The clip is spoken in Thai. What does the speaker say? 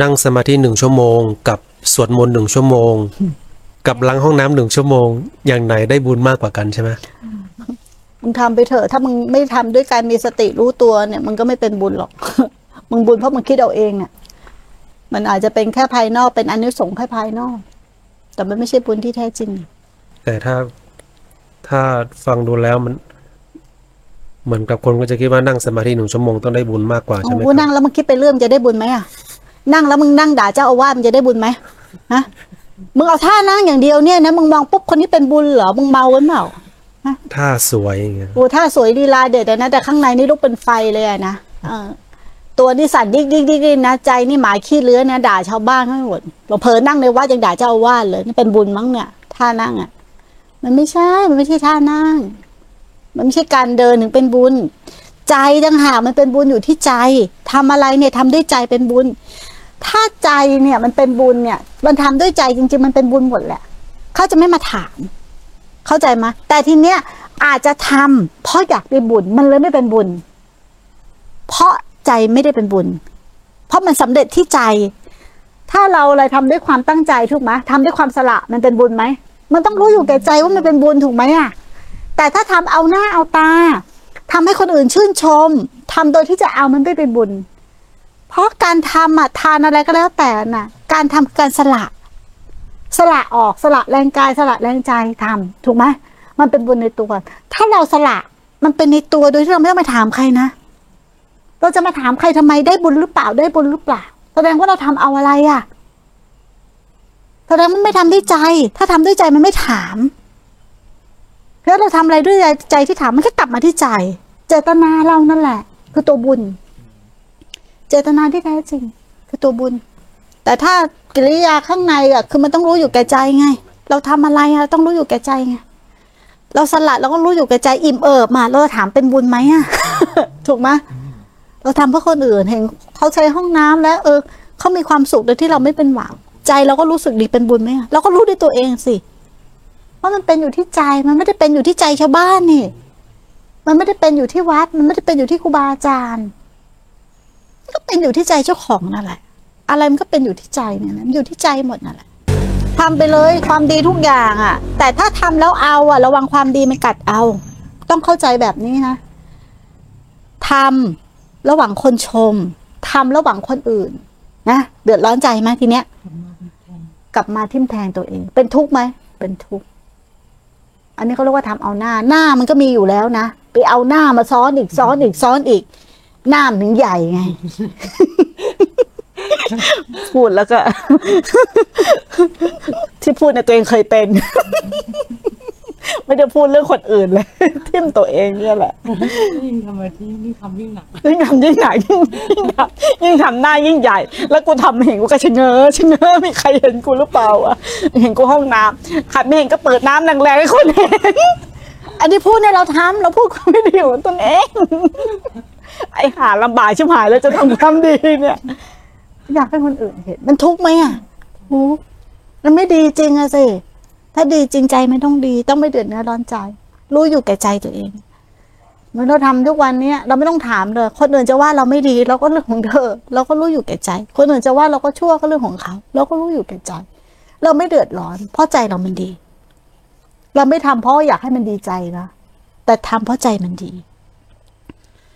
นั่งสมาธิหนึ่งชั่วโมง กับสวดมนต์หนึ่งชั่วโมง กับล้างห้องน้ำหนึ่งชั่วโมง อย่างไหนได้บุญมากกว่ากันใช่ไหมมึงทำไปเถอะ ถ้ามึงไม่ทำด้วยการมีสติรู้ตัวเนี่ยมึงก็ไม่เป็นบุญหรอก มึงบุญเพราะมึงคิดเอาเองอะ มันอาจจะเป็นแค่ภายนอกเป็นอนุสงส์แค่ภายนอก แต่มันไม่ใช่บุญที่แท้จริง แต่ถ้าถ้าฟังดูแล้วมัน เหมือนกับคนก็จะคิดว่านั่งสมาธิหนึ่งชั่วโมงต้องได้บุญมากกว่าใช่ไหมโอ้ครับนั่งแล้วมึงคิดไปเรื่องจะได้บุญไหมอะ นั่งแล้วมึงนั่งด่าเจ้าอาวาสมันจะได้บุญไหมฮะมึงเอาท่านั่งอย่างเดียวเนี่ยนะมึงมองปุ๊บคนนี้เป็นบุญเหรอมึงเมากันเปล่าถ้าสวยอย่างเงี้ยโอ้ท่าสวยลีลาเด็ดอะนะ แต่ข้างในนี่ลุกเป็นไฟเลยอะนะเออตัวนี่สั่นดิกดิกดิกดิกนะใจนี่หมาขี้เรื้อนนะด่าชาวบ้านทั้งหมดเราเผลอนั่งในวัดยังด่าเจ้าอาวาสเลยนี่เป็นบุญมั้งเนี่ย ท่านั่งอะมันไม่ใช่ มันไม่ใช่ท่านั่ง มันไม่ใช่การเดินถึงเป็นบุญ ใจต่างหากมันเป็นบุญอยู่ที่ใจทำอะไรเนี่ยทำด้วยใจเป็นบุญ ถ้าใจเนี่ยมันเป็นบุญเนี่ย มันทำด้วยใจจริง ๆ มันเป็นบุญหมดแหละเขาจะไม่มาถาม เข้าใจไหมแต่ทีเนี้ยอาจจะทำเพราะอยากได้บุญมันเลยไม่เป็นบุญ เพราะใจไม่ได้เป็นบุญ เพราะมันสำเร็จที่ใจ ถ้าเราอะไรทำด้วยความตั้งใจถูกไหมทำด้วยความสละมันเป็นบุญไหมมันต้องรู้อยู่แก่ใจว่ามันเป็นบุญถูกไหมอะแต่ถ้าทำเอาหน้าเอาตาทำให้คนอื่นชื่นชมทำโดยที่จะเอามันไม่เป็นบุญ เพราะการทำอะทานอะไรก็แล้วแต่น่ะ การทำการสละ สละออกสละแรงกายสละแรงใจทำถูกไหมมันเป็นบุญในตัว ถ้าเราสละมันเป็นในตัวโดยที่เราไม่ต้องไปถามใครนะ เราจะมาถามใครทำไมได้บุญหรือเปล่าได้บุญหรือเปล่า แสดงว่าเราทำเอาอะไรอะแสดงมันไม่ทำด้วยใจ ถ้าทำด้วยใจมันไม่ถามแล้วเราทำอะไรด้วยใจใจที่ถามมันก็กลับมาที่ใจ เจตนาเรานั่นแหละ คือตัวบุญ เจตนาที่แท้จริง คือตัวบุญ แต่ถ้ากิริยาข้างในอะคือมันต้องรู้อยู่แก่ใจไง เราทำอะไรอะเราต้องรู้อยู่แก่ใจไงเราสลัดเราก็รู้อยู่แก่ใจอิ่มเอิบมาเราถามเป็นบุญไหมอะถูกไหมเราทำเพื่อคนอื่นเห็นเขาใช้ห้องน้ำแล้ว เออเขามีความสุขโดยที่เราไม่เป็นหวัง ใจเราก็รู้สึกดีเป็นบุญไหมเราก็รู้ด้วยตัวเองสิว่ามันเป็นอยู่ที่ใจมันไม่ได้เป็นอยู่ที่ใจชาวบ้านนี่ มันไม่ได้เป็นอยู่ที่วัด มันไม่ได้เป็นอยู่ที่ครูบาอาจารย์ เป็นอยู่ที่ใจเจ้าของนั่นแหละ อะไรมันก็เป็นอยู่ที่ใจเนี่ยนะมันอยู่ที่ใจหมดนั่นแหละทำไปเลยความดีทุกอย่างอะ่ะ แต่ถ้าทำแล้วเอาอะ ระวังความดีมันกัดเอา ต้องเข้าใจแบบนี้นะทำระหว่างคนชมทำระหว่างคนอื่น นะเดือดร้อนใจไหมทีเนี้ยกลับมาทิ่มแทงตัวเอง เป็นทุกข์ไหมเป็นทุกข์อันนี้เขาเรียกว่าทำเอาหน้าหน้ามันก็มีอยู่แล้วนะไปเอาหน้ามาซ้อนอีกซ้อนอีกซ้อนอีก หน้ามันถึงใหญ่ไง พูดแล้วก็ ที่พูดเนี่ยตัวเองเคยเป็น ไม่ได้พูดเรื่องคนอื่นเลยทิ่มตัวเองเนี่ยแหละ ยิ่งทำอะไรที่ยิ่งทำยิ่งหนักยิ่งทำยิ่งใหญ่ยิ่งยิ่งทำยิ่งทำหน้ายิ่งใหญ่ แล้วกูทำไม่เห็นกูก็ชะเง้อชะเง้อมีใครเห็นกูหรือเปล่าอะเห็นกูห้องน้ำขัดไม่เห็นก็เปิดน้ำแรงๆให้คนเห็นอันนี้พูดเนี่ยเราทำเราพูดความไม่ดีของตัวเองไอ้หาลำบากชิบหายแล้วจะทำความดีเนี่ย อยากให้คนอื่นเห็น มันทุกข์ไหมอะทุกข์มันไม่ดีจริงอะสิถ้าดีจริงใจไม่ต้องดี ต้องไม่เดือดเนื้อร้อนใจ รู้อยู่แก่ใจตัวเองเมื่อนเราทำทุกวันเนี้ยเราไม่ต้องถามเลย คนอื่นจะว่าเราไม่ดี เราก็เรื่องของเธอ เราก็รู้อยู่แก่ใจ คนอื่นจะว่าเราก็ชั่วก็เรื่องของเขา เราก็รู้อยู่แก่ใจ เราไม่เดือดร้อน เพราะใจเรามันดี เราไม่ทำเพราะอยากให้มันดีใจนะแต่ทำเพราะใจมันดี